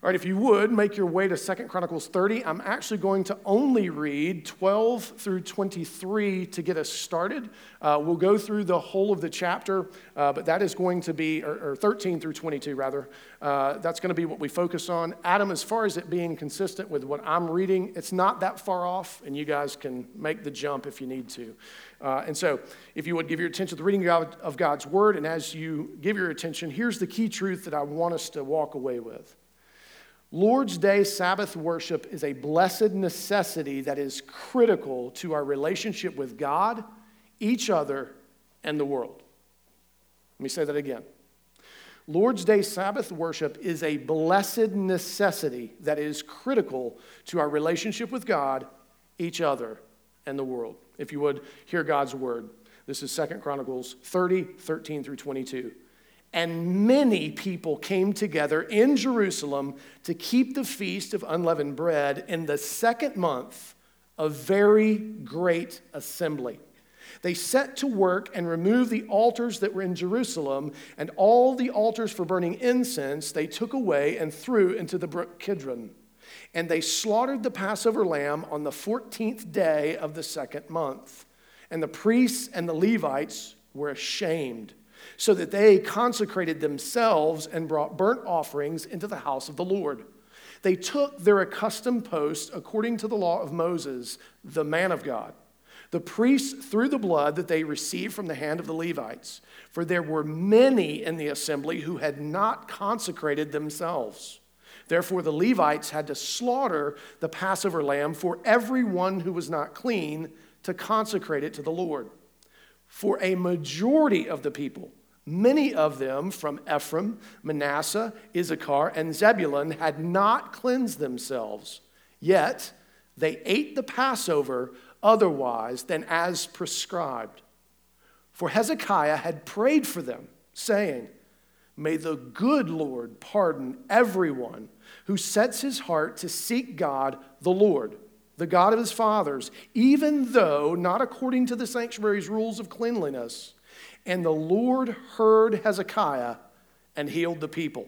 All right, if you would make your way to Second Chronicles 30, I'm actually going to only read 12 through 23 to get us started. Uh, we'll go through the whole of the chapter, uh, but that is going to be, or, or 13 through 22 rather, uh, that's going to be what we focus on. Adam, as far as it being consistent with what I'm reading, it's not that far off, and you guys can make the jump if you need to. Uh, and so, if you would give your attention to the reading of God's word, and as you give your attention, here's the key truth that I want us to walk away with. Lord's Day Sabbath worship is a blessed necessity that is critical to our relationship with God, each other, and the world. Let me say that again. Lord's Day Sabbath worship is a blessed necessity that is critical to our relationship with God, each other, and the world. If you would hear God's word, this is Second Chronicles 30, 13 through 22. And many people came together in Jerusalem to keep the feast of unleavened bread in the second month, a very great assembly. They set to work and removed the altars that were in Jerusalem, and all the altars for burning incense they took away and threw into the brook Kidron. And they slaughtered the Passover lamb on the 14th day of the second month. And the priests and the Levites were ashamed so that they consecrated themselves and brought burnt offerings into the house of the Lord. They took their accustomed post according to the law of Moses, the man of God. The priests threw the blood that they received from the hand of the Levites, for there were many in the assembly who had not consecrated themselves. Therefore, the Levites had to slaughter the Passover lamb for everyone who was not clean to consecrate it to the Lord. For a majority of the people, many of them from Ephraim, Manasseh, Issachar, and Zebulun, had not cleansed themselves. Yet they ate the Passover otherwise than as prescribed. For Hezekiah had prayed for them, saying, May the good Lord pardon everyone who sets his heart to seek God the Lord the God of his fathers, even though not according to the sanctuary's rules of cleanliness. And the Lord heard Hezekiah and healed the people.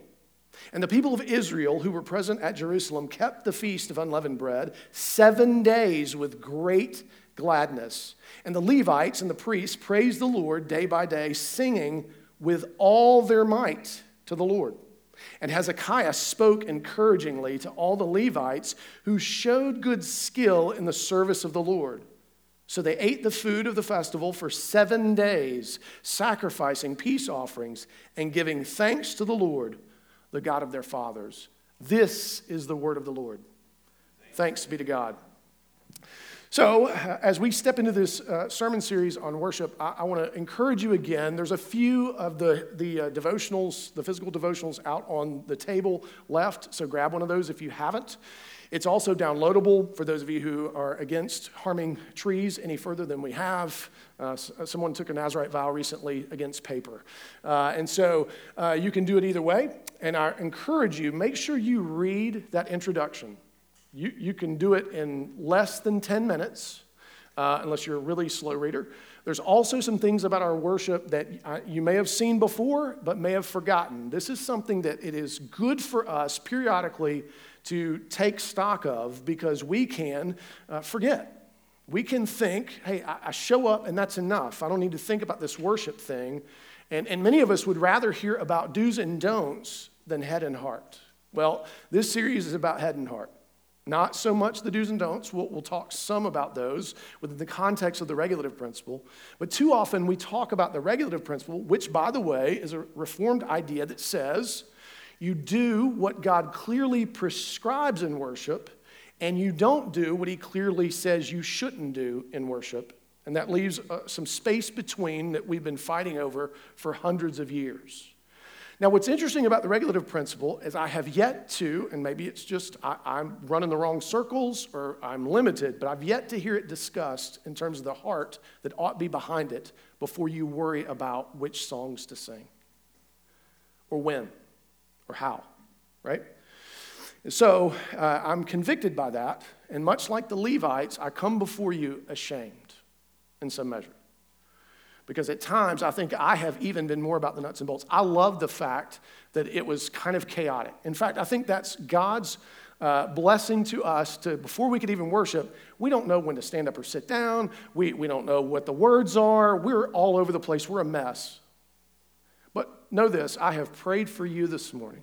And the people of Israel who were present at Jerusalem kept the feast of unleavened bread seven days with great gladness. And the Levites and the priests praised the Lord day by day, singing with all their might to the Lord. And Hezekiah spoke encouragingly to all the Levites who showed good skill in the service of the Lord. So they ate the food of the festival for seven days, sacrificing peace offerings and giving thanks to the Lord, the God of their fathers. This is the word of the Lord. Thanks be to God. So, as we step into this uh, sermon series on worship, I, I want to encourage you again. There's a few of the, the uh, devotionals, the physical devotionals, out on the table left, so grab one of those if you haven't. It's also downloadable for those of you who are against harming trees any further than we have. Uh, uh someone took a Nazarite vow recently against paper. Uh, and so uh, you can do it either way. And I encourage you, make sure you read that introduction. You, you can do it in less than 10 minutes, uh, unless you're a really slow reader. There's also some things about our worship that uh, you may have seen before, but may have forgotten. This is something that it is good for us periodically to take stock of because we can uh, forget. We can think, hey, I, show up and that's enough. I don't need to think about this worship thing. And, and many of us would rather hear about do's and don'ts than head and heart. Well, this series is about head and heart. Not so much the do's and don'ts. We'll, we'll, talk some about those within the context of the regulative principle. But too often we talk about the regulative principle, which, by the way, is a reformed idea that says you do what God clearly prescribes in worship, and you don't do what he clearly says you shouldn't do in worship. And that leaves uh, some space between that we've been fighting over for hundreds of years. Now, what's interesting about the regulative principle is I have yet to, and maybe it's just I, am running the wrong circles or I'm limited, but I've yet to hear it discussed in terms of the heart that ought be behind it before you worry about which songs to sing or when or how, right? So uh, I'm convicted by that, and much like the Levites, I come before you ashamed in some measure. because at times I think I have even been more about the nuts and bolts. I love the fact that it was kind of chaotic. In fact, I think that's God's uh, blessing to us to before we could even worship we don't know when to stand up or sit down we, we don't know what the words are we're all over the place we're a mess know this i have prayed for you this morning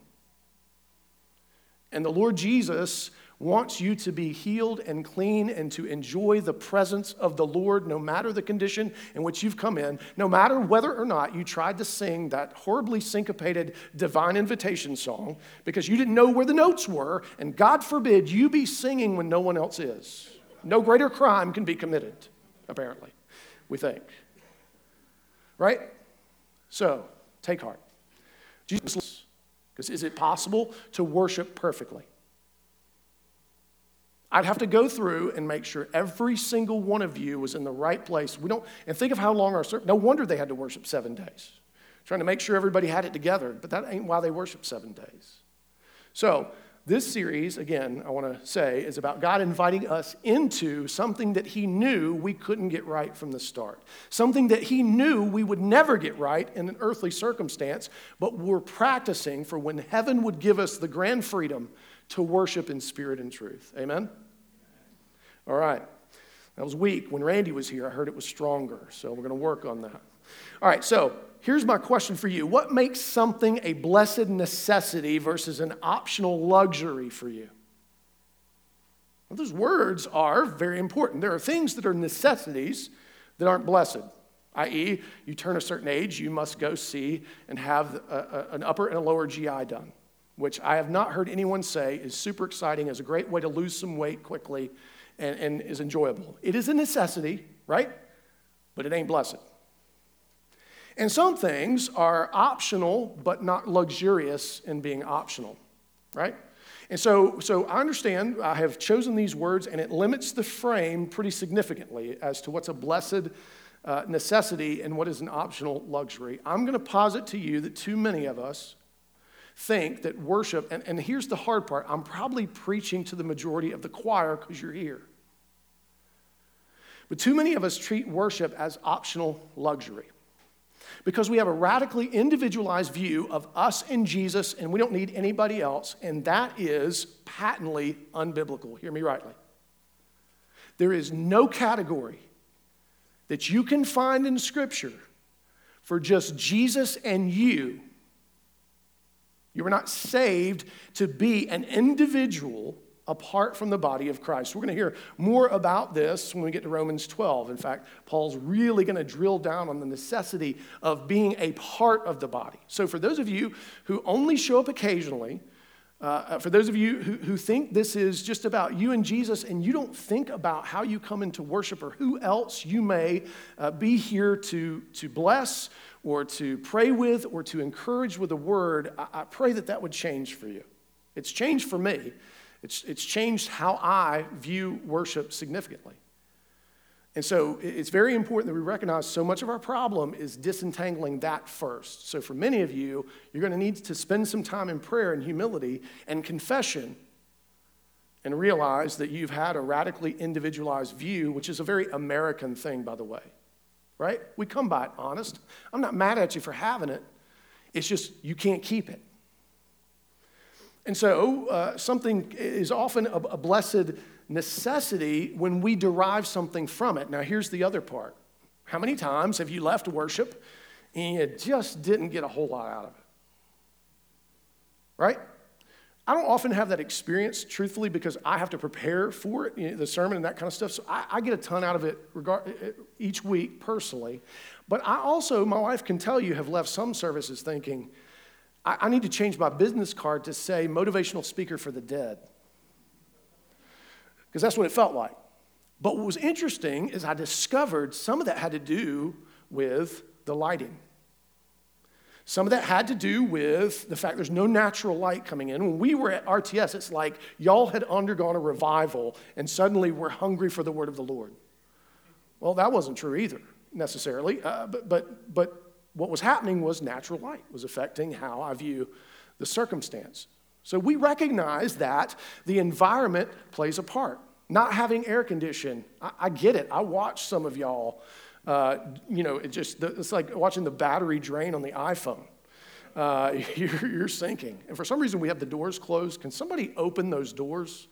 and the lord jesus wants you to be healed and clean and to enjoy the presence of the Lord no matter the condition in which you've come in, no matter whether or not you tried to sing that horribly syncopated divine invitation song because you didn't know where the notes were, and God forbid you be singing when no one else is. No greater crime can be committed, apparently, we think. Right? So, take heart. Jesus, because is it possible to worship perfectly? I'd have to go through and make sure every single one of you was in the right place. We don't, and think of how long our service, no wonder they had to worship seven days. Trying to make sure everybody had it together, but that ain't why they worship seven days. So, this series, again, I want to say, is about God inviting us into something that He knew we couldn't get right from the start. Something that He knew we would never get right in an earthly circumstance, but we're practicing for when heaven would give us the grand freedom to worship in spirit and truth. Amen? All right. That was weak. When Randy was here, I heard it was stronger. So we're going to work on that. All right. So here's my question for you What makes something a blessed necessity versus an optional luxury for you? Well, those words are very important. There are things that are necessities that aren't blessed, i.e., you turn a certain age, you must go see and have a, a, an upper and a lower GI done which I have not heard anyone say is super exciting, is a great way to lose some weight quickly, and, and is enjoyable. It is a necessity, right? But it ain't blessed. And some things are optional, but not luxurious in being optional, right? And so, so I understand I have chosen these words, and it limits the frame pretty significantly as to what's a blessed uh, necessity and what is an optional luxury. I'm going to posit to you that too many of us think that worship, and, and here's the hard part I'm probably preaching to the majority of the choir because you're here. But too many of us treat worship as optional luxury because we have a radically individualized view of us and Jesus, and we don't need anybody else, and that is patently unbiblical. Hear me rightly. There is no category that you can find in Scripture for just Jesus and you you were not saved to be an individual apart from the body of Christ. We're going to hear more about this when we get to Romans 12. In fact, Paul's really going to drill down on the necessity of being a part of the body. So, for those of you who only show up occasionally, uh, for those of you who, who think this is just about you and Jesus and you don't think about how you come into worship or who else you may uh, be here to, to bless or to pray with or to encourage with a word, I, I pray that that would change for you. It's changed for me. It's, it's changed how I view worship significantly. And so it's very important that we recognize so much of our problem is disentangling that first. So for many of you, you're going to need to spend some time in prayer and humility and confession and realize that you've had a radically individualized view, which is a very American thing, by the way right? We come by it honest. I'm not mad at you for having it, it's just you can't keep it. And so, uh, something is often a, a blessed necessity when we derive something from it. Now, here's the other part. How many times have you left worship and you just didn't get a whole lot out of it? Right? I don't often have that experience, truthfully, because I have to prepare for it, you know, the sermon and that kind of stuff. So I, I get a ton out of it regard, each week personally. But I also, my wife can tell you, have left some services thinking, I, I need to change my business card to say motivational speaker for the dead. Because that's what it felt like. But what was interesting is I discovered some of that had to do with the lighting. Some of that had to do with the fact there's no natural light coming in. When we were at RTS, it's like y'all had undergone a revival and suddenly we're hungry for the word of the Lord. Well, that wasn't true either, necessarily. Uh, but, but, but what was happening was natural light was affecting how I view the circumstance. So we recognize that the environment plays a part. Not having air condition, I, I get it. I watch some of y'all Uh, you know, it just, it's like watching the battery drain on the iPhone. Uh, you're, you're sinking. And for some reason, we have the doors closed. Can somebody open those doors?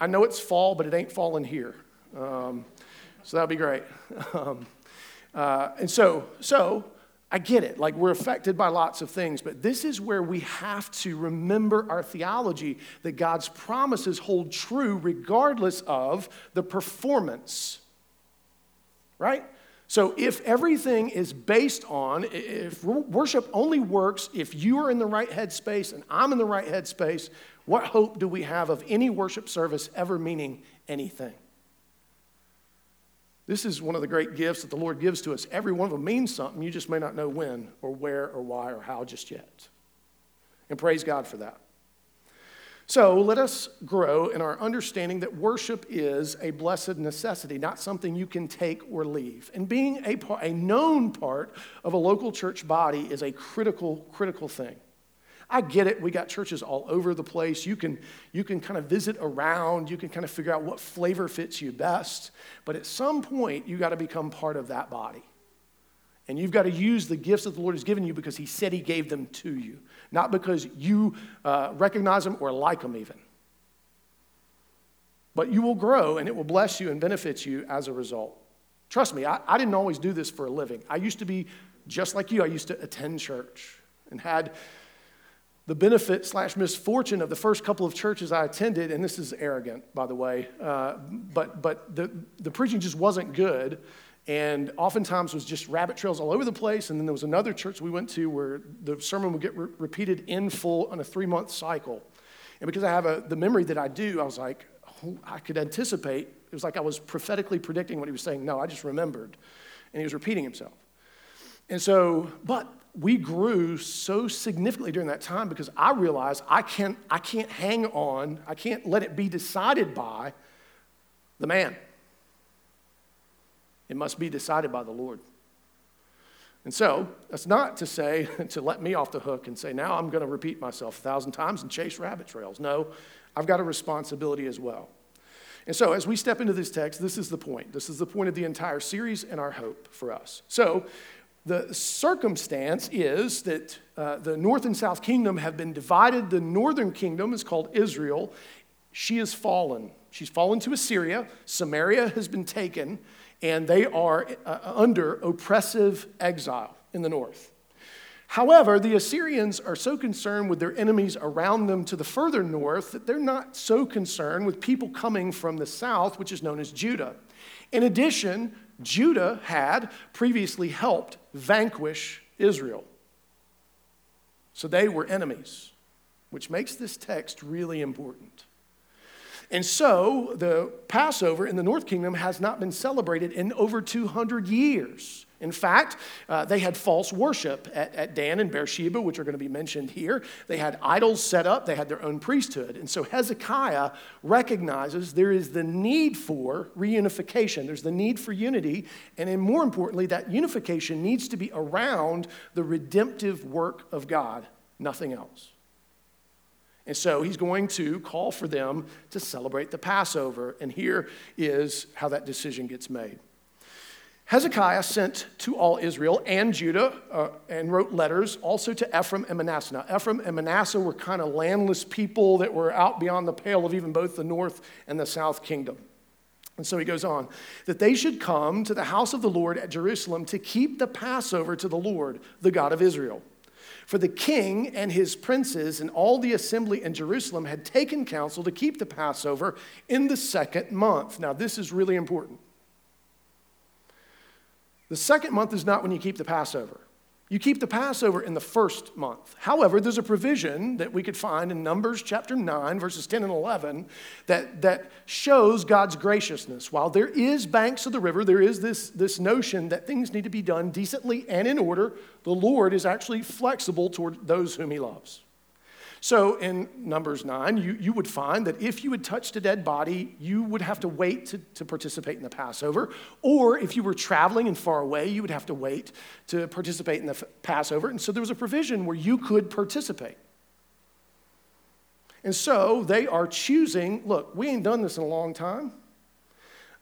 I know it's fall, but it ain't falling here. Um, so that'd be great. Um, uh, and so, so I get it. Like we're affected by lots of things, but this is where we have to remember our theology that God's promises hold true regardless of the performance. Right? So if everything is based on, if worship only works if you are in the right headspace and I'm in the right headspace, what hope do we have of any worship service ever meaning anything? This is one of the great gifts that the Lord gives to us. Every one of them means something. You just may not know when or where or why or how just yet. And praise God for that. So let us grow in our understanding that worship is a blessed necessity, not something you can take or leave. And being a, part, a known part of a local church body is a critical, critical thing. I get it. We got churches all over the place. You can, you can kind of visit around. You can kind of figure out what flavor fits you best. But at some point, you got to become part of that body. And you've got to use the gifts that the Lord has given you because He said He gave them to you, not because you uh, recognize them or like them, even. But you will grow and it will bless you and benefit you as a result. Trust me, I, I didn't always do this for a living. I used to be just like you, I used to attend church and had the benefit slash misfortune of the first couple of churches I attended, and this is arrogant, by the way, uh, but, but the, the preaching just wasn't good. And oftentimes was just rabbit trails all over the place. And then there was another church we went to where the sermon would get re- repeated in full on a three month cycle. And because I have a, the memory that I do, I was like, oh, I could anticipate. It was like I was prophetically predicting what he was saying. No, I just remembered. And he was repeating himself. And so, but we grew so significantly during that time because I realized I can't, I can't hang on, I can't let it be decided by the man. It must be decided by the Lord. And so, that's not to say, to let me off the hook and say, now I'm going to repeat myself a thousand times and chase rabbit trails. No, I've got a responsibility as well. And so, as we step into this text, this is the point. This is the point of the entire series and our hope for us. So, the circumstance is that uh, the north and south kingdom have been divided. The northern kingdom is called Israel. She has fallen. She's fallen to Assyria. Samaria has been taken, and they are uh, under oppressive exile in the north. However, the Assyrians are so concerned with their enemies around them to the further north that they're not so concerned with people coming from the south, which is known as Judah. In addition, Judah had previously helped vanquish Israel. So they were enemies, which makes this text really important. And so the Passover in the North Kingdom has not been celebrated in over 200 years. In fact, uh, they had false worship at, at Dan and Beersheba, which are going to be mentioned here. They had idols set up, they had their own priesthood. And so Hezekiah recognizes there is the need for reunification, there's the need for unity. And then, more importantly, that unification needs to be around the redemptive work of God, nothing else. And so he's going to call for them to celebrate the Passover. And here is how that decision gets made. Hezekiah sent to all Israel and Judah uh, and wrote letters also to Ephraim and Manasseh. Now, Ephraim and Manasseh were kind of landless people that were out beyond the pale of even both the north and the south kingdom. And so he goes on that they should come to the house of the Lord at Jerusalem to keep the Passover to the Lord, the God of Israel. For the king and his princes and all the assembly in Jerusalem had taken counsel to keep the Passover in the second month. Now, this is really important. The second month is not when you keep the Passover. You keep the Passover in the first month. However, there's a provision that we could find in Numbers chapter 9, verses 10 and 11, that, that shows God's graciousness. While there is banks of the river, there is this, this notion that things need to be done decently and in order. The Lord is actually flexible toward those whom he loves. So in Numbers 9, you, you would find that if you had touched a dead body, you would have to wait to, to participate in the Passover. Or if you were traveling and far away, you would have to wait to participate in the Passover. And so there was a provision where you could participate. And so they are choosing look, we ain't done this in a long time.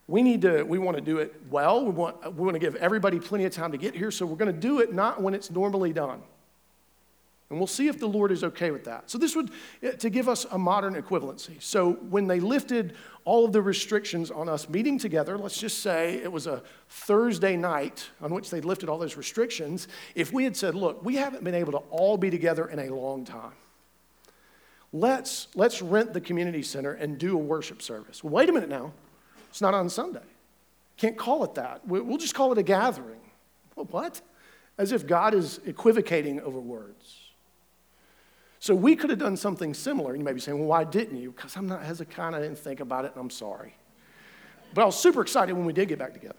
we need to we want to do it well we want we want to give everybody plenty of time to get here so we're going to do it not when it's normally done and we'll see if the lord is okay with that so this would eh, to give us a modern equivalency so when they lifted all of the restrictions on us meeting together let's just say it was a thursday night on which they lifted all those restrictions if we had said look we haven't been able to all be together in a long time let's let's rent the community center and do a worship service well wait a minute now it's not on Sunday. Can't call it that. We'll just call it a gathering. Well, what? As if God is equivocating over words. So we could have done something similar. And you may be saying, well, why didn't you? Because I'm not Hezekiah, I didn't think about it, and I'm sorry. But I was super excited when we did get back together.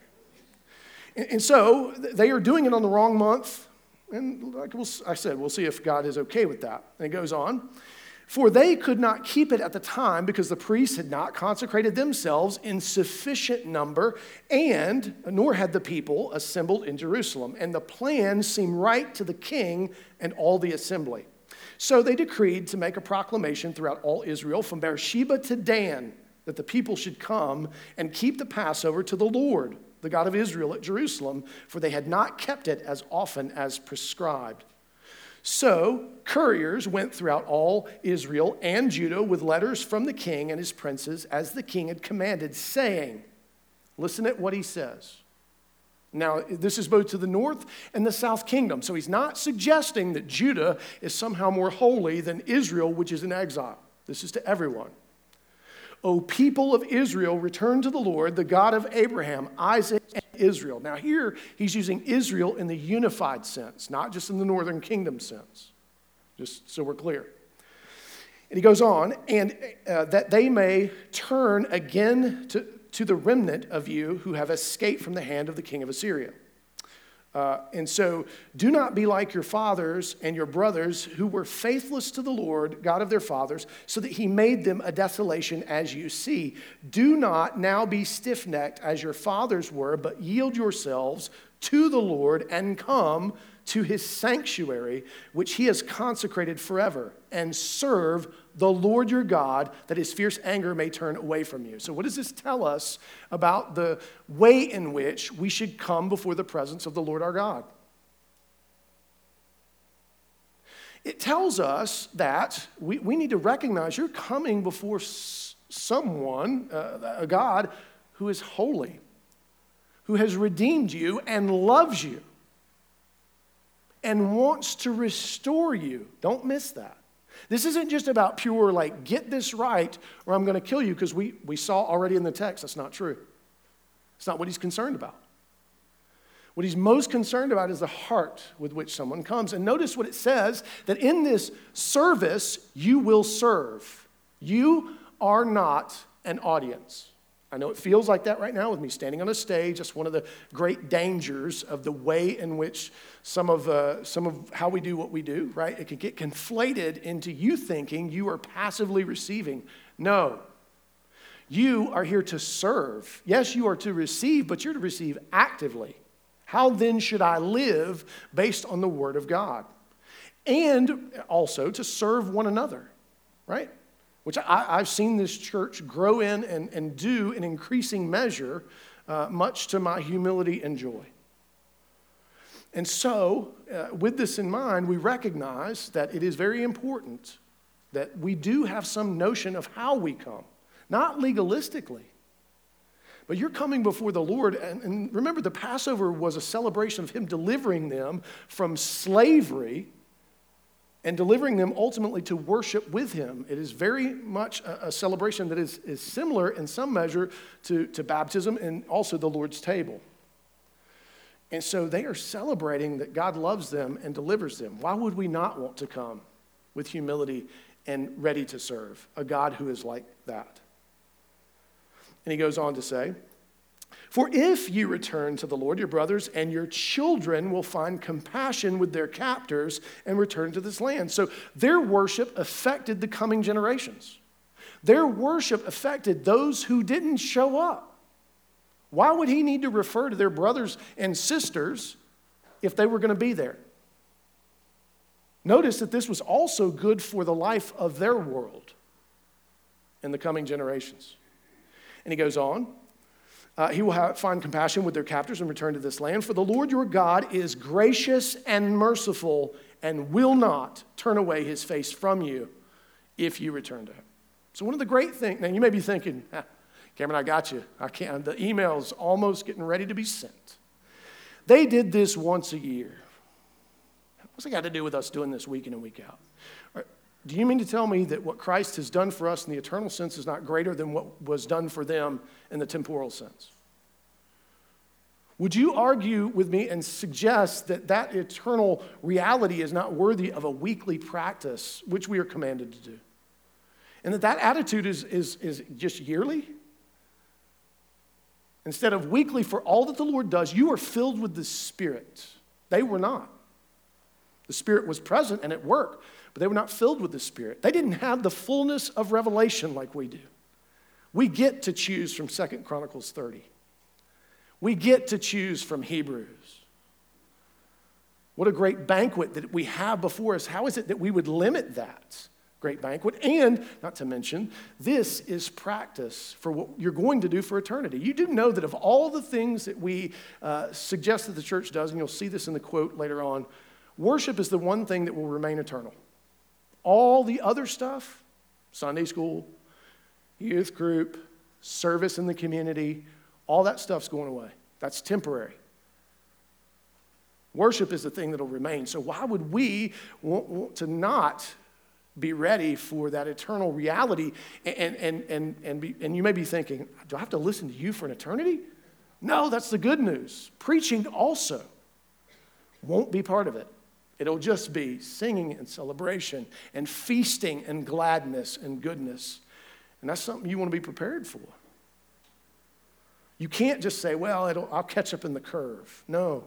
And, and so they are doing it on the wrong month. And like we'll, I said, we'll see if God is okay with that. And it goes on. For they could not keep it at the time because the priests had not consecrated themselves in sufficient number, and nor had the people assembled in Jerusalem. And the plan seemed right to the king and all the assembly. So they decreed to make a proclamation throughout all Israel from Beersheba to Dan that the people should come and keep the Passover to the Lord, the God of Israel, at Jerusalem, for they had not kept it as often as prescribed. So couriers went throughout all Israel and Judah with letters from the king and his princes as the king had commanded, saying, Listen at what he says. Now, this is both to the north and the south kingdom. So he's not suggesting that Judah is somehow more holy than Israel, which is in exile. This is to everyone. O people of Israel, return to the Lord, the God of Abraham, Isaac, and Israel. Now, here he's using Israel in the unified sense, not just in the northern kingdom sense, just so we're clear. And he goes on, and uh, that they may turn again to, to the remnant of you who have escaped from the hand of the king of Assyria. Uh, and so, do not be like your fathers and your brothers who were faithless to the Lord, God of their fathers, so that he made them a desolation as you see. Do not now be stiff necked as your fathers were, but yield yourselves to the Lord and come to his sanctuary, which he has consecrated forever, and serve the Lord your God, that his fierce anger may turn away from you. So, what does this tell us about the way in which we should come before the presence of the Lord our God? It tells us that we, we need to recognize you're coming before someone, uh, a God, who is holy, who has redeemed you and loves you and wants to restore you. Don't miss that. This isn't just about pure, like, get this right or I'm going to kill you, because we, we saw already in the text that's not true. It's not what he's concerned about. What he's most concerned about is the heart with which someone comes. And notice what it says that in this service, you will serve. You are not an audience. I know it feels like that right now with me standing on a stage. That's one of the great dangers of the way in which some of, uh, some of how we do what we do, right? It can get conflated into you thinking you are passively receiving. No. You are here to serve. Yes, you are to receive, but you're to receive actively. How then should I live based on the Word of God? And also to serve one another, right? which I, have seen this church grow in and, and do in increasing measure, uh, much to my humility and joy. And so, uh, with this in mind, we recognize that it is very important that we do have some notion of how we come, not legalistically. But you're coming before the Lord, and, and remember, the Passover was a celebration of Him delivering them from slavery and delivering them ultimately to worship with him. It is very much a, a, celebration that is, is similar in some measure to, to baptism and also the Lord's table. And so they are celebrating that God loves them and delivers them. Why would we not want to come with humility and ready to serve a God who is like that? And he goes on to say, for if you return to the Lord, your brothers and your children will find compassion with their captors and return to this land. So their worship affected the coming generations. Their worship affected those who didn't show up. Why would he need to refer to their brothers and sisters if they were going to be there? Notice that this was also good for the life of their world in the coming generations. And he goes on uh, he will have, find compassion with their captors and return to this land. For the Lord your God is gracious and merciful and will not turn away his face from you if you return to him. So, one of the great things, now you may be thinking, ah, Cameron, I got you. I can't. The email's almost getting ready to be sent. They did this once a year. What's it got to do with us doing this week in and week out? Do you mean to tell me that what Christ has done for us in the eternal sense is not greater than what was done for them in the temporal sense? Would you argue with me and suggest that that eternal reality is not worthy of a weekly practice, which we are commanded to do? And that that attitude is, is, is just yearly? Instead of weekly for all that the Lord does, you are filled with the Spirit. They were not. The Spirit was present and at work, but they were not filled with the Spirit. They didn't have the fullness of revelation like we do. We get to choose from Second Chronicles 30. We get to choose from Hebrews. What a great banquet that we have before us. How is it that we would limit that great banquet? And, not to mention, this is practice for what you're going to do for eternity. You do know that of all the things that we uh, suggest that the church does, and you'll see this in the quote later on, worship is the one thing that will remain eternal. All the other stuff, Sunday school, youth group, service in the community, all that stuff's going away. That's temporary. Worship is the thing that'll remain. So, why would we want, want to not be ready for that eternal reality? And, and, and, and, be, and you may be thinking, do I have to listen to you for an eternity? No, that's the good news. Preaching also won't be part of it. It'll just be singing and celebration and feasting and gladness and goodness. And that's something you want to be prepared for. You can't just say, well, I'll catch up in the curve. No,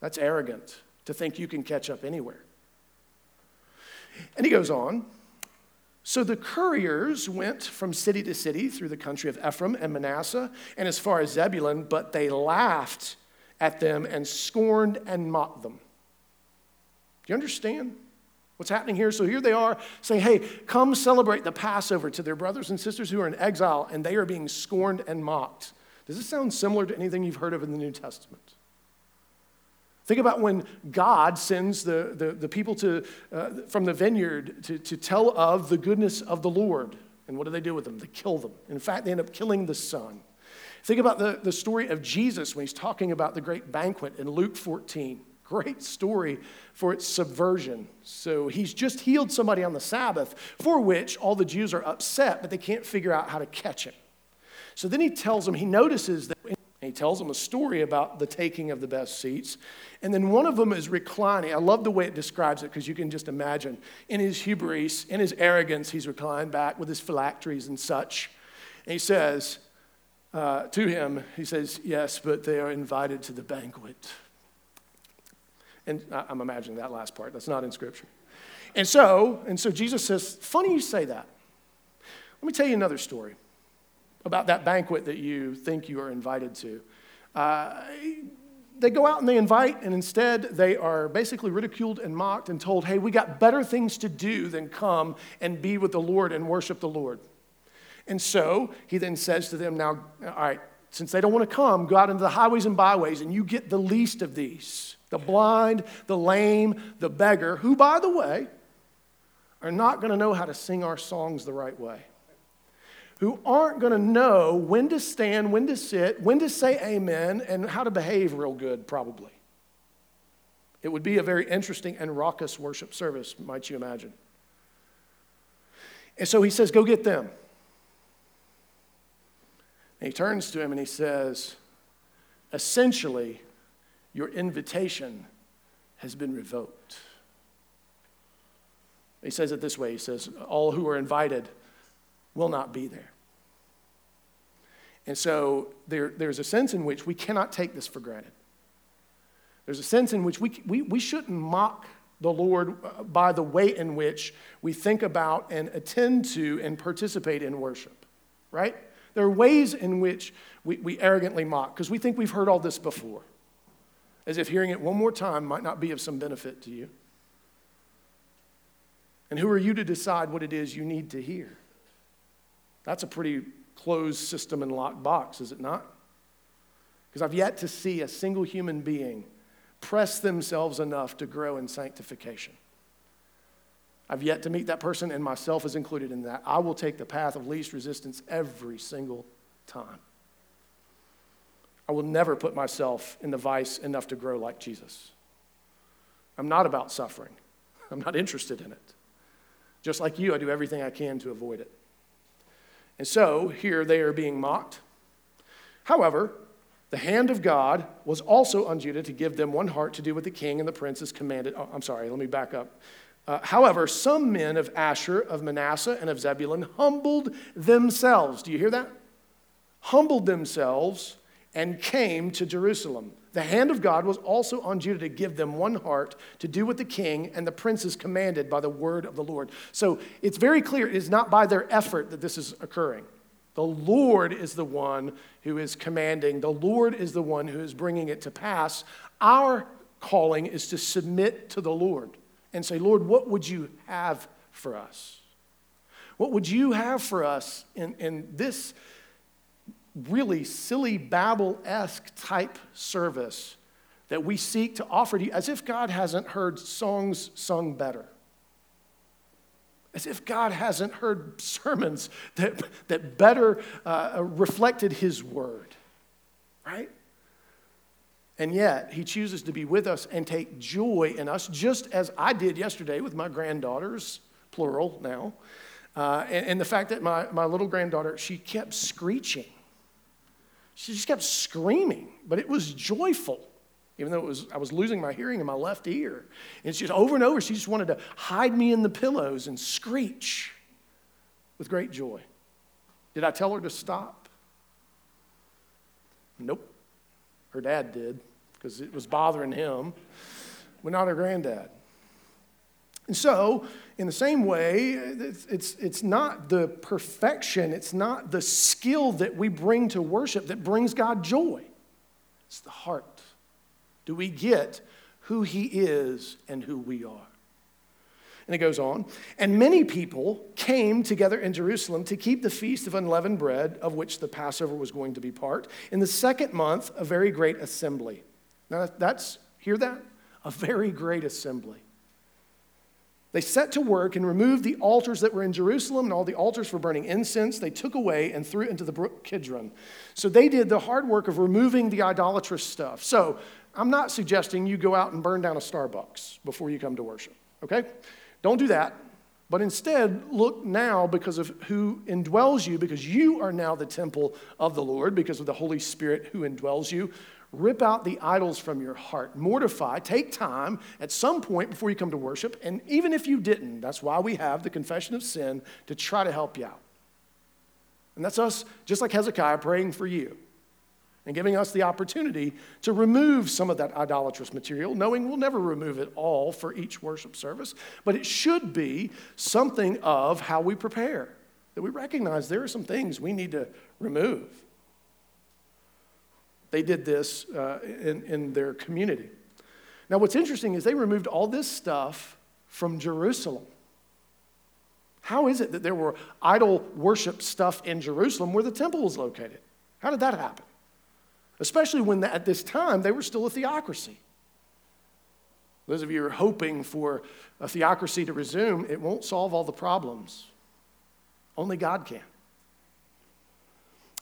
that's arrogant to think you can catch up anywhere. And he goes on. So the couriers went from city to city through the country of Ephraim and Manasseh and as far as Zebulun, but they laughed at them and scorned and mocked them. Do you understand what's happening here? So here they are saying, hey, come celebrate the Passover to their brothers and sisters who are in exile, and they are being scorned and mocked. Does this sound similar to anything you've heard of in the New Testament? Think about when God sends the, the, the people to, uh, from the vineyard to, to tell of the goodness of the Lord. And what do they do with them? They kill them. In fact, they end up killing the son. Think about the, the story of Jesus when he's talking about the great banquet in Luke 14. Great story for its subversion. So he's just healed somebody on the Sabbath, for which all the Jews are upset, but they can't figure out how to catch him. So then he tells them, he notices that he tells them a story about the taking of the best seats. And then one of them is reclining. I love the way it describes it because you can just imagine. In his hubris, in his arrogance, he's reclined back with his phylacteries and such. And he says uh, to him, he says, Yes, but they are invited to the banquet. And I'm imagining that last part. That's not in Scripture. And so, and so Jesus says, funny you say that. Let me tell you another story about that banquet that you think you are invited to. Uh, they go out and they invite, and instead they are basically ridiculed and mocked and told, hey, we got better things to do than come and be with the Lord and worship the Lord. And so he then says to them, now, all right, since they don't want to come, go out into the highways and byways, and you get the least of these the blind, the lame, the beggar, who, by the way, are not going to know how to sing our songs the right way, who aren't going to know when to stand, when to sit, when to say amen, and how to behave real good, probably. It would be a very interesting and raucous worship service, might you imagine. And so he says, Go get them. And he turns to him and he says, Essentially, your invitation has been revoked. He says it this way He says, All who are invited will not be there. And so there, there's a sense in which we cannot take this for granted. There's a sense in which we, we, we shouldn't mock the Lord uh, by the way in which we think about and attend to and participate in worship, right? There are ways in which we, we arrogantly mock because we think we've heard all this before as if hearing it one more time might not be of some benefit to you. And who are you to decide what it is you need to hear? That's a pretty closed system and locked box, is it not? Because I've yet to see a single human being press themselves enough to grow in sanctification. I've yet to meet that person, and myself is included in that. I will take the path of least resistance every single time. I will never put myself in the vice enough to grow like Jesus. I'm not about suffering, I'm not interested in it. Just like you, I do everything I can to avoid it. And so here they are being mocked. However, the hand of God was also on Judah to give them one heart to do what the king and the princes commanded. Oh, I'm sorry, let me back up. Uh, however, some men of Asher, of Manasseh, and of Zebulun humbled themselves. Do you hear that? Humbled themselves and came to Jerusalem. The hand of God was also on Judah to give them one heart to do what the king and the princes commanded by the word of the Lord. So it's very clear it is not by their effort that this is occurring. The Lord is the one who is commanding, the Lord is the one who is bringing it to pass. Our calling is to submit to the Lord and say, Lord, what would you have for us? What would you have for us in, in this really silly Babel esque type service that we seek to offer to you as if God hasn't heard songs sung better? As if God hasn't heard sermons that, that better uh, reflected His word, right? And yet, he chooses to be with us and take joy in us, just as I did yesterday with my granddaughters, plural now. Uh, and, and, the fact that my, my little granddaughter, she kept screeching. She just kept screaming, but it was joyful, even though it was, I was losing my hearing in my left ear. And she just over and over, she just wanted to hide me in the pillows and screech with great joy. Did I tell her to stop? Nope. Her dad did because it was bothering him, but not her granddad. And so, in the same way, it's, it's, it's not the perfection, it's not the skill that we bring to worship that brings God joy. It's the heart. Do we get who He is and who we are? And it goes on. And many people came together in Jerusalem to keep the feast of unleavened bread, of which the Passover was going to be part, in the second month, a very great assembly. Now, that's, hear that? A very great assembly. They set to work and removed the altars that were in Jerusalem and all the altars for burning incense. They took away and threw it into the brook Kidron. So they did the hard work of removing the idolatrous stuff. So I'm not suggesting you go out and burn down a Starbucks before you come to worship, okay? Don't do that. But instead, look now because of who indwells you, because you are now the temple of the Lord, because of the Holy Spirit who indwells you. Rip out the idols from your heart. Mortify. Take time at some point before you come to worship. And even if you didn't, that's why we have the confession of sin to try to help you out. And that's us, just like Hezekiah, praying for you and giving us the opportunity to remove some of that idolatrous material, knowing we'll never remove it all for each worship service, but it should be something of how we prepare, that we recognize there are some things we need to remove. They did this uh, in, in their community. Now, what's interesting is they removed all this stuff from Jerusalem. How is it that there were idol worship stuff in Jerusalem where the temple was located? How did that happen? especially when at this time they were still a theocracy. Those of you who are hoping for a theocracy to resume, it won't solve all the problems. Only God can.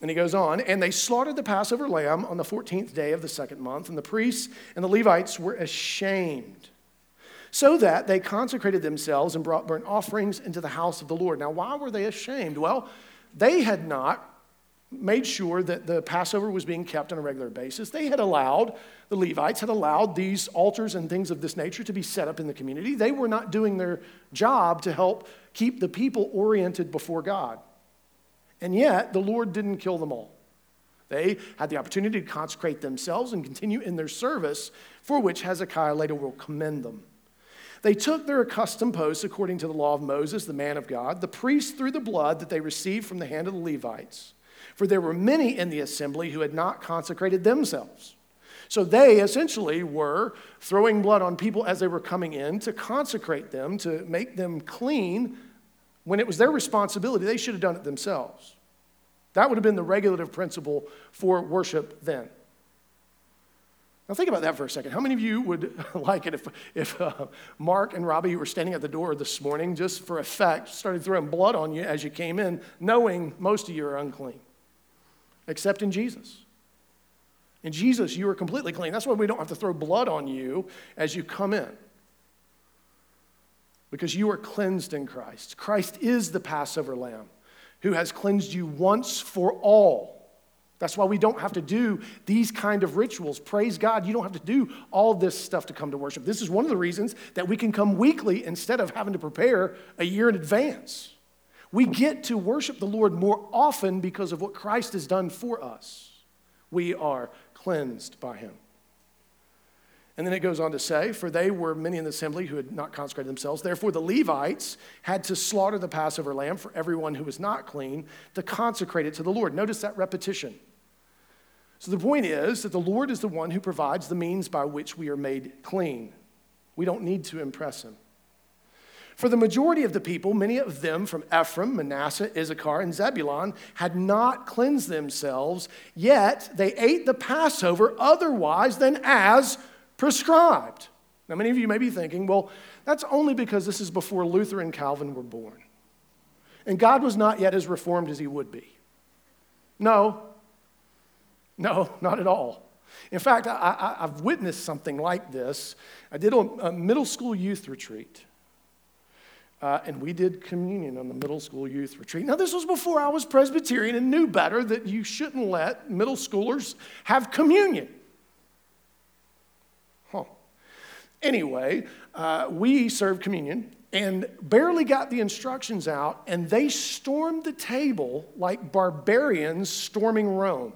And he goes on, and they slaughtered the Passover lamb on the 14th day of the second month, and the priests and the Levites were ashamed, so that they consecrated themselves and brought burnt offerings into the house of the Lord. Now, why were they ashamed? Well, they had not made sure that the Passover was being kept on a regular basis. They had allowed, the Levites had allowed these altars and things of this nature to be set up in the community. They were not doing their job to help keep the people oriented before God. And yet, the Lord didn't kill them all. They had the opportunity to consecrate themselves and continue in their service, for which Hezekiah later will commend them. They took their accustomed posts according to the law of Moses, the man of God. The priests threw the blood that they received from the hand of the Levites for there were many in the assembly who had not consecrated themselves. So they essentially were throwing blood on people as they were coming in to consecrate them, to make them clean. When it was their responsibility, they should have done it themselves. That would have been the regulative principle for worship then. Now, think about that for a second. How many of you would like it if, if uh, Mark and Robbie were standing at the door this morning just for effect, started throwing blood on you as you came in, knowing most of you are unclean, except in Jesus? In Jesus, you are completely clean. That's why we don't have to throw blood on you as you come in. Because you are cleansed in Christ. Christ is the Passover lamb who has cleansed you once for all. That's why we don't have to do these kind of rituals. Praise God, you don't have to do all this stuff to come to worship. This is one of the reasons that we can come weekly instead of having to prepare a year in advance. We get to worship the Lord more often because of what Christ has done for us. We are cleansed by him. And then it goes on to say, For they were many in the assembly who had not consecrated themselves. Therefore, the Levites had to slaughter the Passover lamb for everyone who was not clean to consecrate it to the Lord. Notice that repetition. So the point is that the Lord is the one who provides the means by which we are made clean. We don't need to impress him. For the majority of the people, many of them from Ephraim, Manasseh, Issachar, and Zebulun, had not cleansed themselves, yet they ate the Passover otherwise than as prescribed. Now, many of you may be thinking, well, that's only because this is before Luther and Calvin were born. And God was not yet as reformed as he would be. No, no, not at all. In fact, I, have witnessed something like this. I did a, middle school youth retreat. Uh, and we did communion on the middle school youth retreat. Now, this was before I was Presbyterian and knew better that you shouldn't let middle schoolers have communion. Anyway, uh, we served communion and barely got the instructions out, and they stormed the table like barbarians storming Rome.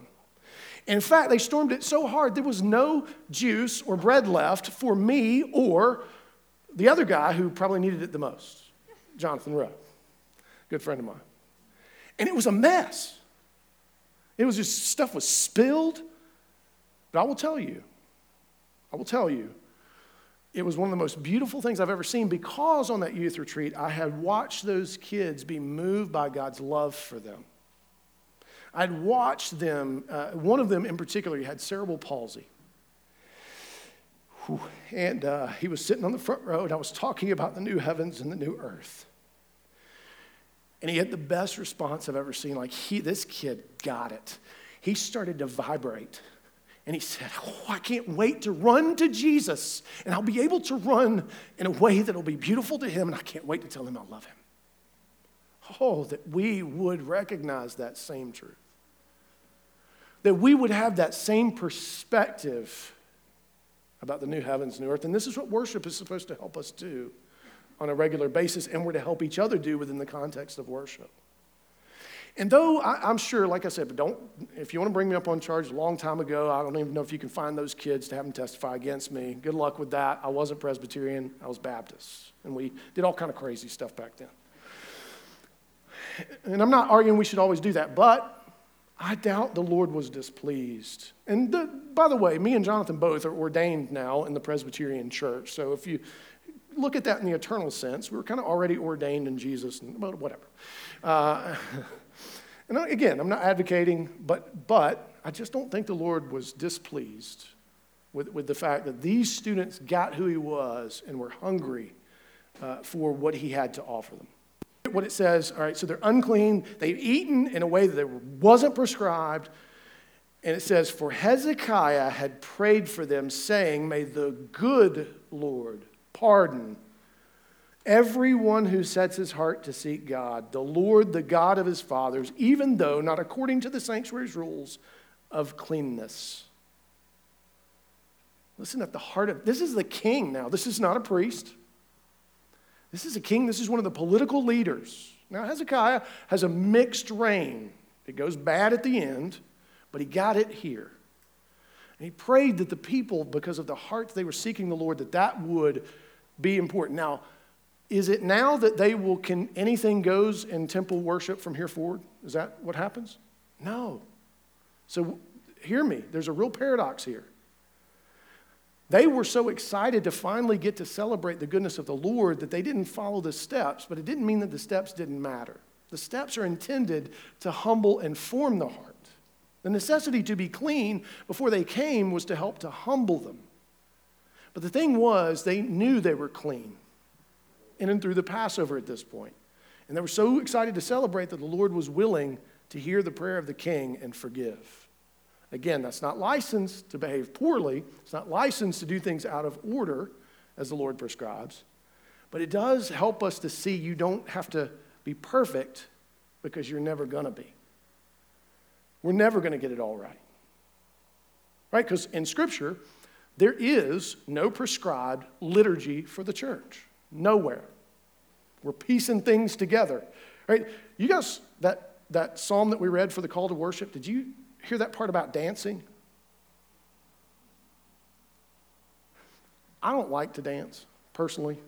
In fact, they stormed it so hard there was no juice or bread left for me or the other guy who probably needed it the most, Jonathan Rowe, good friend of mine. And it was a mess. It was just stuff was spilled. But I will tell you, I will tell you, it was one of the most beautiful things I've ever seen because on that youth retreat, I had watched those kids be moved by God's love for them. I'd watched them, uh, one of them in particular, he had cerebral palsy. And uh, he was sitting on the front row, and I was talking about the new heavens and the new earth. And he had the best response I've ever seen. Like, he, this kid got it. He started to vibrate. And he said, Oh, I can't wait to run to Jesus. And I'll be able to run in a way that'll be beautiful to him. And I can't wait to tell him I love him. Oh, that we would recognize that same truth that we would have that same perspective about the new heavens, new earth. And this is what worship is supposed to help us do on a regular basis, and we're to help each other do within the context of worship. And though I, am sure, like I said, but don't, if you want to bring me up on charge a long time ago, I don't even know if you can find those kids to have them testify against me. Good luck with that. I wasn't Presbyterian, I was Baptist. And we did all kind of crazy stuff back then. And I'm not arguing we should always do that, but I doubt the Lord was displeased. And the, by the way, me and Jonathan both are ordained now in the Presbyterian church. So if you look at that in the eternal sense, we were kind of already ordained in Jesus, and whatever. Uh, and again, I'm not advocating, but, but I just don't think the Lord was displeased with, with the fact that these students got who he was and were hungry uh, for what he had to offer them what it says. All right, so they're unclean. They've eaten in a way that wasn't prescribed. And it says, For Hezekiah had prayed for them, saying, May the good Lord pardon everyone who sets his heart to seek God, the Lord, the God of his fathers, even though not according to the sanctuary's rules of cleanness. Listen, at the heart of this is the king now. This is not a priest. This is a king, this is one of the political leaders. Now, Hezekiah has a mixed reign. It goes bad at the end, but he got it here. And he prayed that the people, because of the heart they were seeking the Lord, that that would be important. Now, is it now that they will, can anything goes in temple worship from here forward? Is that what happens? No. So hear me, there's a real paradox here. They were so excited to finally get to celebrate the goodness of the Lord that they didn't follow the steps, but it didn't mean that the steps didn't matter. The steps are intended to humble and form the heart. The necessity to be clean before they came was to help to humble them. But the thing was, they knew they were clean in and through the Passover at this point. And they were so excited to celebrate that the Lord was willing to hear the prayer of the king and forgive. Again, that's not licensed to behave poorly, it's not licensed to do things out of order as the Lord prescribes. But it does help us to see you don't have to be perfect because you're never going to be. We're never going to get it all right. Right? Because in Scripture, there is no prescribed liturgy for the church. Nowhere. We're piecing things together. Right? You guys, that, that psalm that we read for the call to worship, did you hear that part about dancing? I don't like to dance, personally,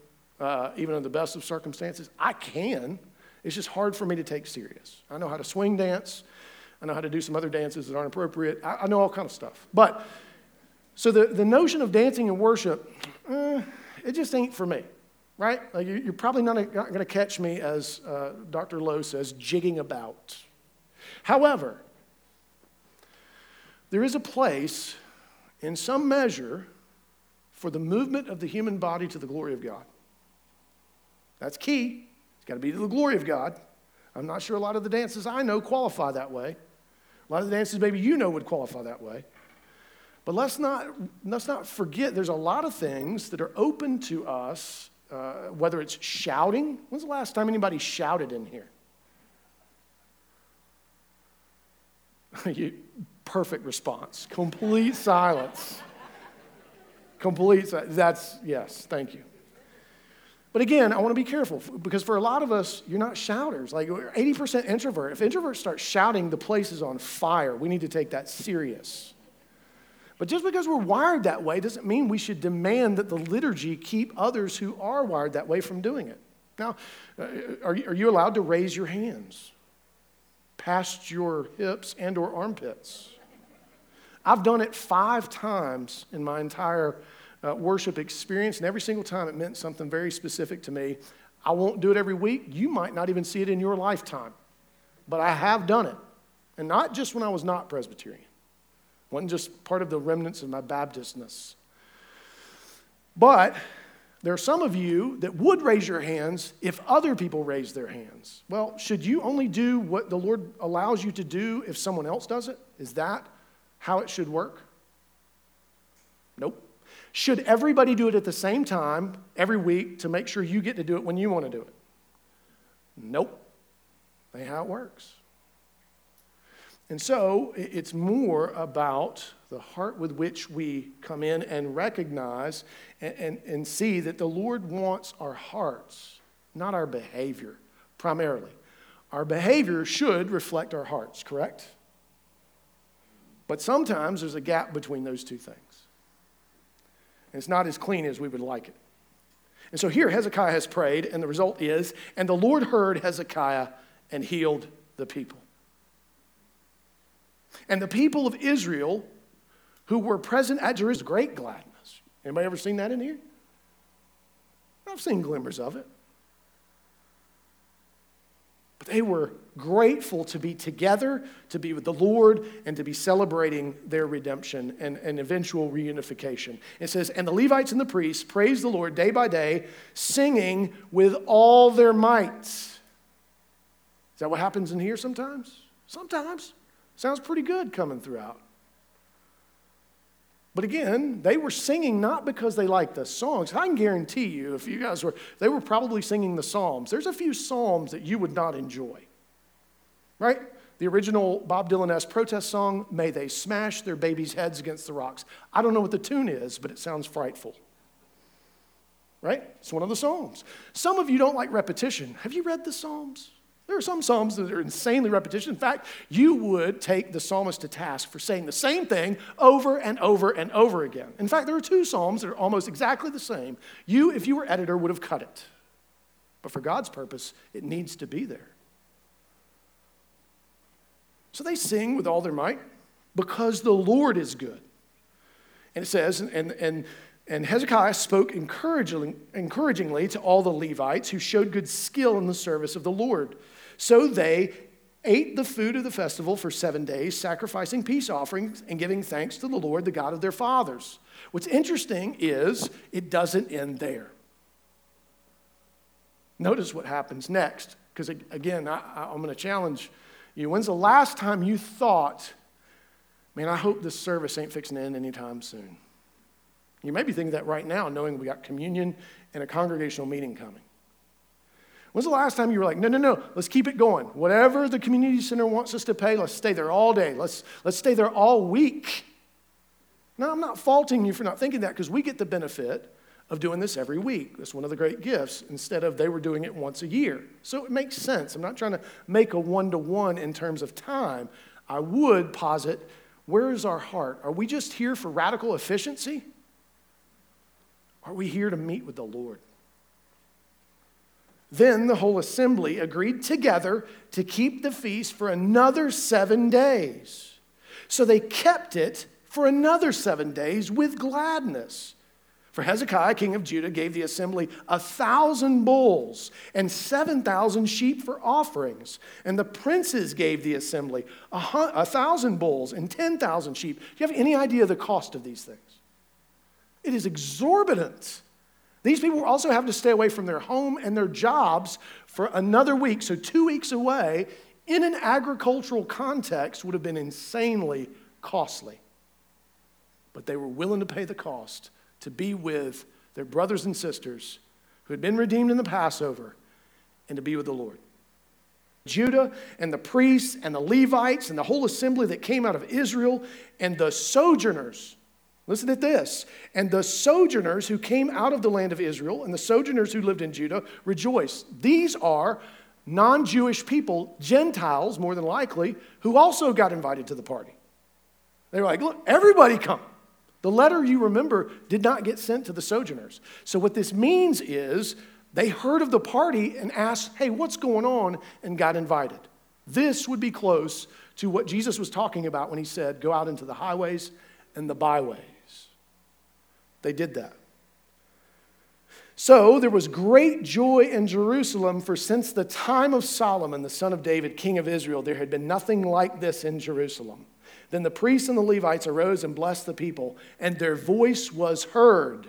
uh, even in the best of circumstances. I can. It's just hard for me to take serious. I know how to swing dance. I know how to do some other dances that aren't appropriate. I, I know all kind of stuff. But, so the, the notion of dancing and worship, eh, it just ain't for me right? Like you're probably not, not going to catch me, as uh, Dr. Lowe says, jigging about. However, there is a place, in some measure, for the movement of the human body to the glory of God. That's key. It's got to be to the glory of God. I'm not sure a lot of the dances I know qualify that way. A lot of the dances maybe you know would qualify that way. But let's not, let's not forget there's a lot of things that are open to us uh, whether it's shouting. When's the last time anybody shouted in here? you, perfect response. Complete silence. Complete silence. That's, yes, thank you. But again, I want to be careful because for a lot of us, you're not shouters. Like 80% introvert. If introverts start shouting, the place is on fire. We need to take that serious. But just because we're wired that way doesn't mean we should demand that the liturgy keep others who are wired that way from doing it. Now, uh, are you allowed to raise your hands past your hips and or armpits? I've done it five times in my entire uh, worship experience, and every single time it meant something very specific to me. I won't do it every week. You might not even see it in your lifetime, but I have done it. And not just when I was not Presbyterian wasn't just part of the remnants of my Baptistness. But there are some of you that would raise your hands if other people raise their hands. Well, should you only do what the Lord allows you to do if someone else does it? Is that how it should work? Nope. Should everybody do it at the same time every week to make sure you get to do it when you want to do it? Nope. Ain't how it works. And so it's more about the heart with which we come in and recognize and, and, and, see that the Lord wants our hearts, not our behavior, primarily. Our behavior should reflect our hearts, correct? But sometimes there's a gap between those two things. And it's not as clean as we would like it. And so here Hezekiah has prayed, and the result is, and the Lord heard Hezekiah and healed the people. And the people of Israel who were present at Jerusalem, great gladness. Anybody ever seen that in here? I've seen glimmers of it. But they were grateful to be together, to be with the Lord, and to be celebrating their redemption and, and eventual reunification. It says, And the Levites and the priests praised the Lord day by day, singing with all their might. Is that what happens in here sometimes? Sometimes. Sounds pretty good coming throughout. But again, they were singing not because they liked the songs. I can guarantee you, if you guys were, they were probably singing the Psalms. There's a few Psalms that you would not enjoy, right? The original Bob Dylan esque protest song, May They Smash Their Babies' Heads Against the Rocks. I don't know what the tune is, but it sounds frightful. Right? It's one of the Psalms. Some of you don't like repetition. Have you read the Psalms? There are some Psalms that are insanely repetition. In fact, you would take the psalmist to task for saying the same thing over and over and over again. In fact, there are two Psalms that are almost exactly the same. You, if you were editor, would have cut it. But for God's purpose, it needs to be there. So they sing with all their might because the Lord is good. And it says, and, and, and Hezekiah spoke encouragingly, encouragingly to all the Levites who showed good skill in the service of the Lord. So they ate the food of the festival for seven days, sacrificing peace offerings and giving thanks to the Lord, the God of their fathers. What's interesting is it doesn't end there. Notice what happens next, because again, I, am going to challenge you. When's the last time you thought, man, I hope this service ain't fixing to end anytime soon? You may be thinking that right now, knowing we got communion and a congregational meeting coming. When's the last time you were like, no, no, no, let's keep it going. Whatever the community center wants us to pay, let's stay there all day. Let's, let's stay there all week. Now, I'm not faulting you for not thinking that because we get the benefit of doing this every week. That's one of the great gifts instead of they were doing it once a year. So it makes sense. I'm not trying to make a one to one in terms of time. I would posit where is our heart? Are we just here for radical efficiency? Are we here to meet with the Lord? Then the whole assembly agreed together to keep the feast for another seven days. So they kept it for another seven days with gladness. For Hezekiah, king of Judah, gave the assembly a thousand bulls and seven thousand sheep for offerings. And the princes gave the assembly a, thousand bulls and ten thousand sheep. Do you have any idea of the cost of these things? It is exorbitant. These people also have to stay away from their home and their jobs for another week. So, two weeks away in an agricultural context would have been insanely costly. But they were willing to pay the cost to be with their brothers and sisters who had been redeemed in the Passover and to be with the Lord. Judah and the priests and the Levites and the whole assembly that came out of Israel and the sojourners Listen at this. And the sojourners who came out of the land of Israel and the sojourners who lived in Judah rejoiced. These are non Jewish people, Gentiles more than likely, who also got invited to the party. They were like, look, everybody come. The letter you remember did not get sent to the sojourners. So, what this means is they heard of the party and asked, hey, what's going on? and got invited. This would be close to what Jesus was talking about when he said, go out into the highways and the byways. They did that. So there was great joy in Jerusalem, for since the time of Solomon, the son of David, king of Israel, there had been nothing like this in Jerusalem. Then the priests and the Levites arose and blessed the people, and their voice was heard,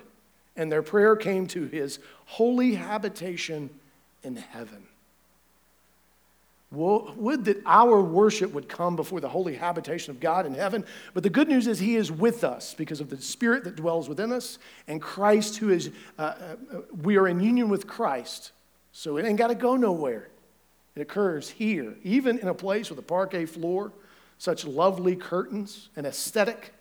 and their prayer came to his holy habitation in heaven. Would that our worship would come before the holy habitation of God in heaven. But the good news is, He is with us because of the Spirit that dwells within us and Christ, who is, uh, uh, we are in union with Christ. So it ain't got to go nowhere. It occurs here, even in a place with a parquet floor, such lovely curtains, and aesthetic.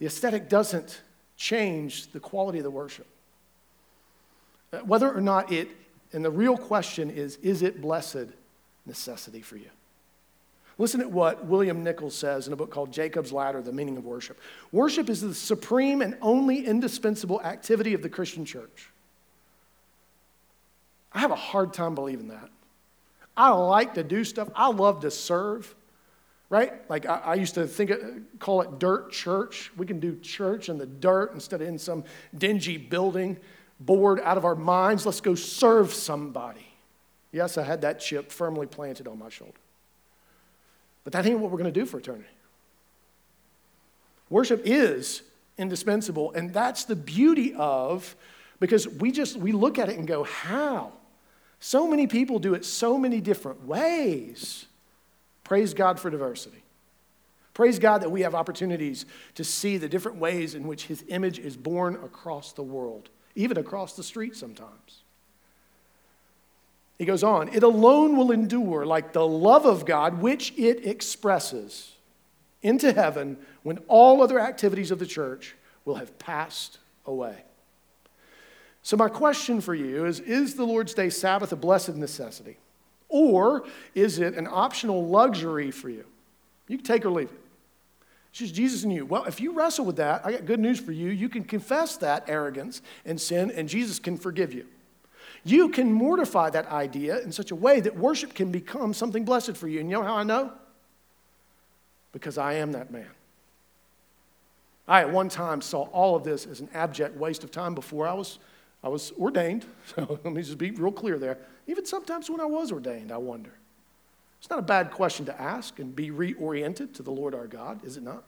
The aesthetic doesn't change the quality of the worship. Uh, whether or not it, and the real question is, is it blessed? Necessity for you. Listen to what William Nicholls says in a book called Jacob's Ladder The Meaning of Worship. Worship is the supreme and only indispensable activity of the Christian church. I have a hard time believing that. I like to do stuff, I love to serve, right? Like I, I used to think, call it dirt church. We can do church in the dirt instead of in some dingy building, bored out of our minds. Let's go serve somebody. Yes, I had that chip firmly planted on my shoulder. But that ain't what we're going to do for eternity. Worship is indispensable, and that's the beauty of because we just we look at it and go, how? So many people do it so many different ways. Praise God for diversity. Praise God that we have opportunities to see the different ways in which His image is born across the world, even across the street sometimes. He goes on, it alone will endure like the love of God, which it expresses into heaven when all other activities of the church will have passed away. So, my question for you is Is the Lord's Day Sabbath a blessed necessity? Or is it an optional luxury for you? You can take or leave it. It's just Jesus and you. Well, if you wrestle with that, I got good news for you. You can confess that arrogance and sin, and Jesus can forgive you. You can mortify that idea in such a way that worship can become something blessed for you. And you know how I know? Because I am that man. I at one time saw all of this as an abject waste of time before I was, I was ordained. So let me just be real clear there. Even sometimes when I was ordained, I wonder. It's not a bad question to ask and be reoriented to the Lord our God, is it not?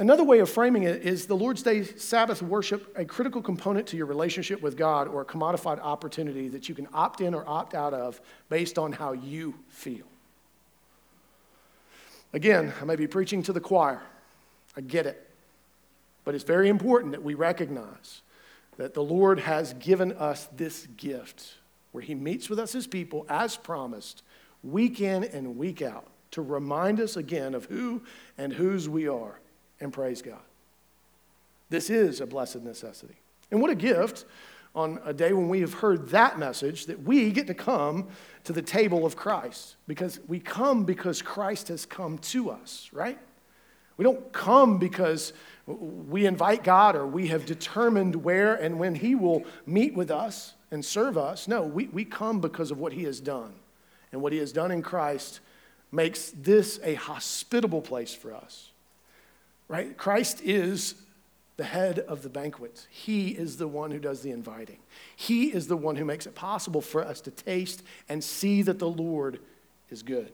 Another way of framing it is the Lord's Day Sabbath worship a critical component to your relationship with God or a commodified opportunity that you can opt in or opt out of based on how you feel. Again, I may be preaching to the choir. I get it. But it's very important that we recognize that the Lord has given us this gift where He meets with us as people, as promised, week in and week out, to remind us again of who and whose we are. And praise God. This is a blessed necessity. And what a gift on a day when we have heard that message that we get to come to the table of Christ because we come because Christ has come to us, right? We don't come because we invite God or we have determined where and when He will meet with us and serve us. No, we, we come because of what he has done. And what he has done in Christ makes this a hospitable place for us. Right? Christ is the head of the banquet. He is the one who does the inviting. He is the one who makes it possible for us to taste and see that the Lord is good.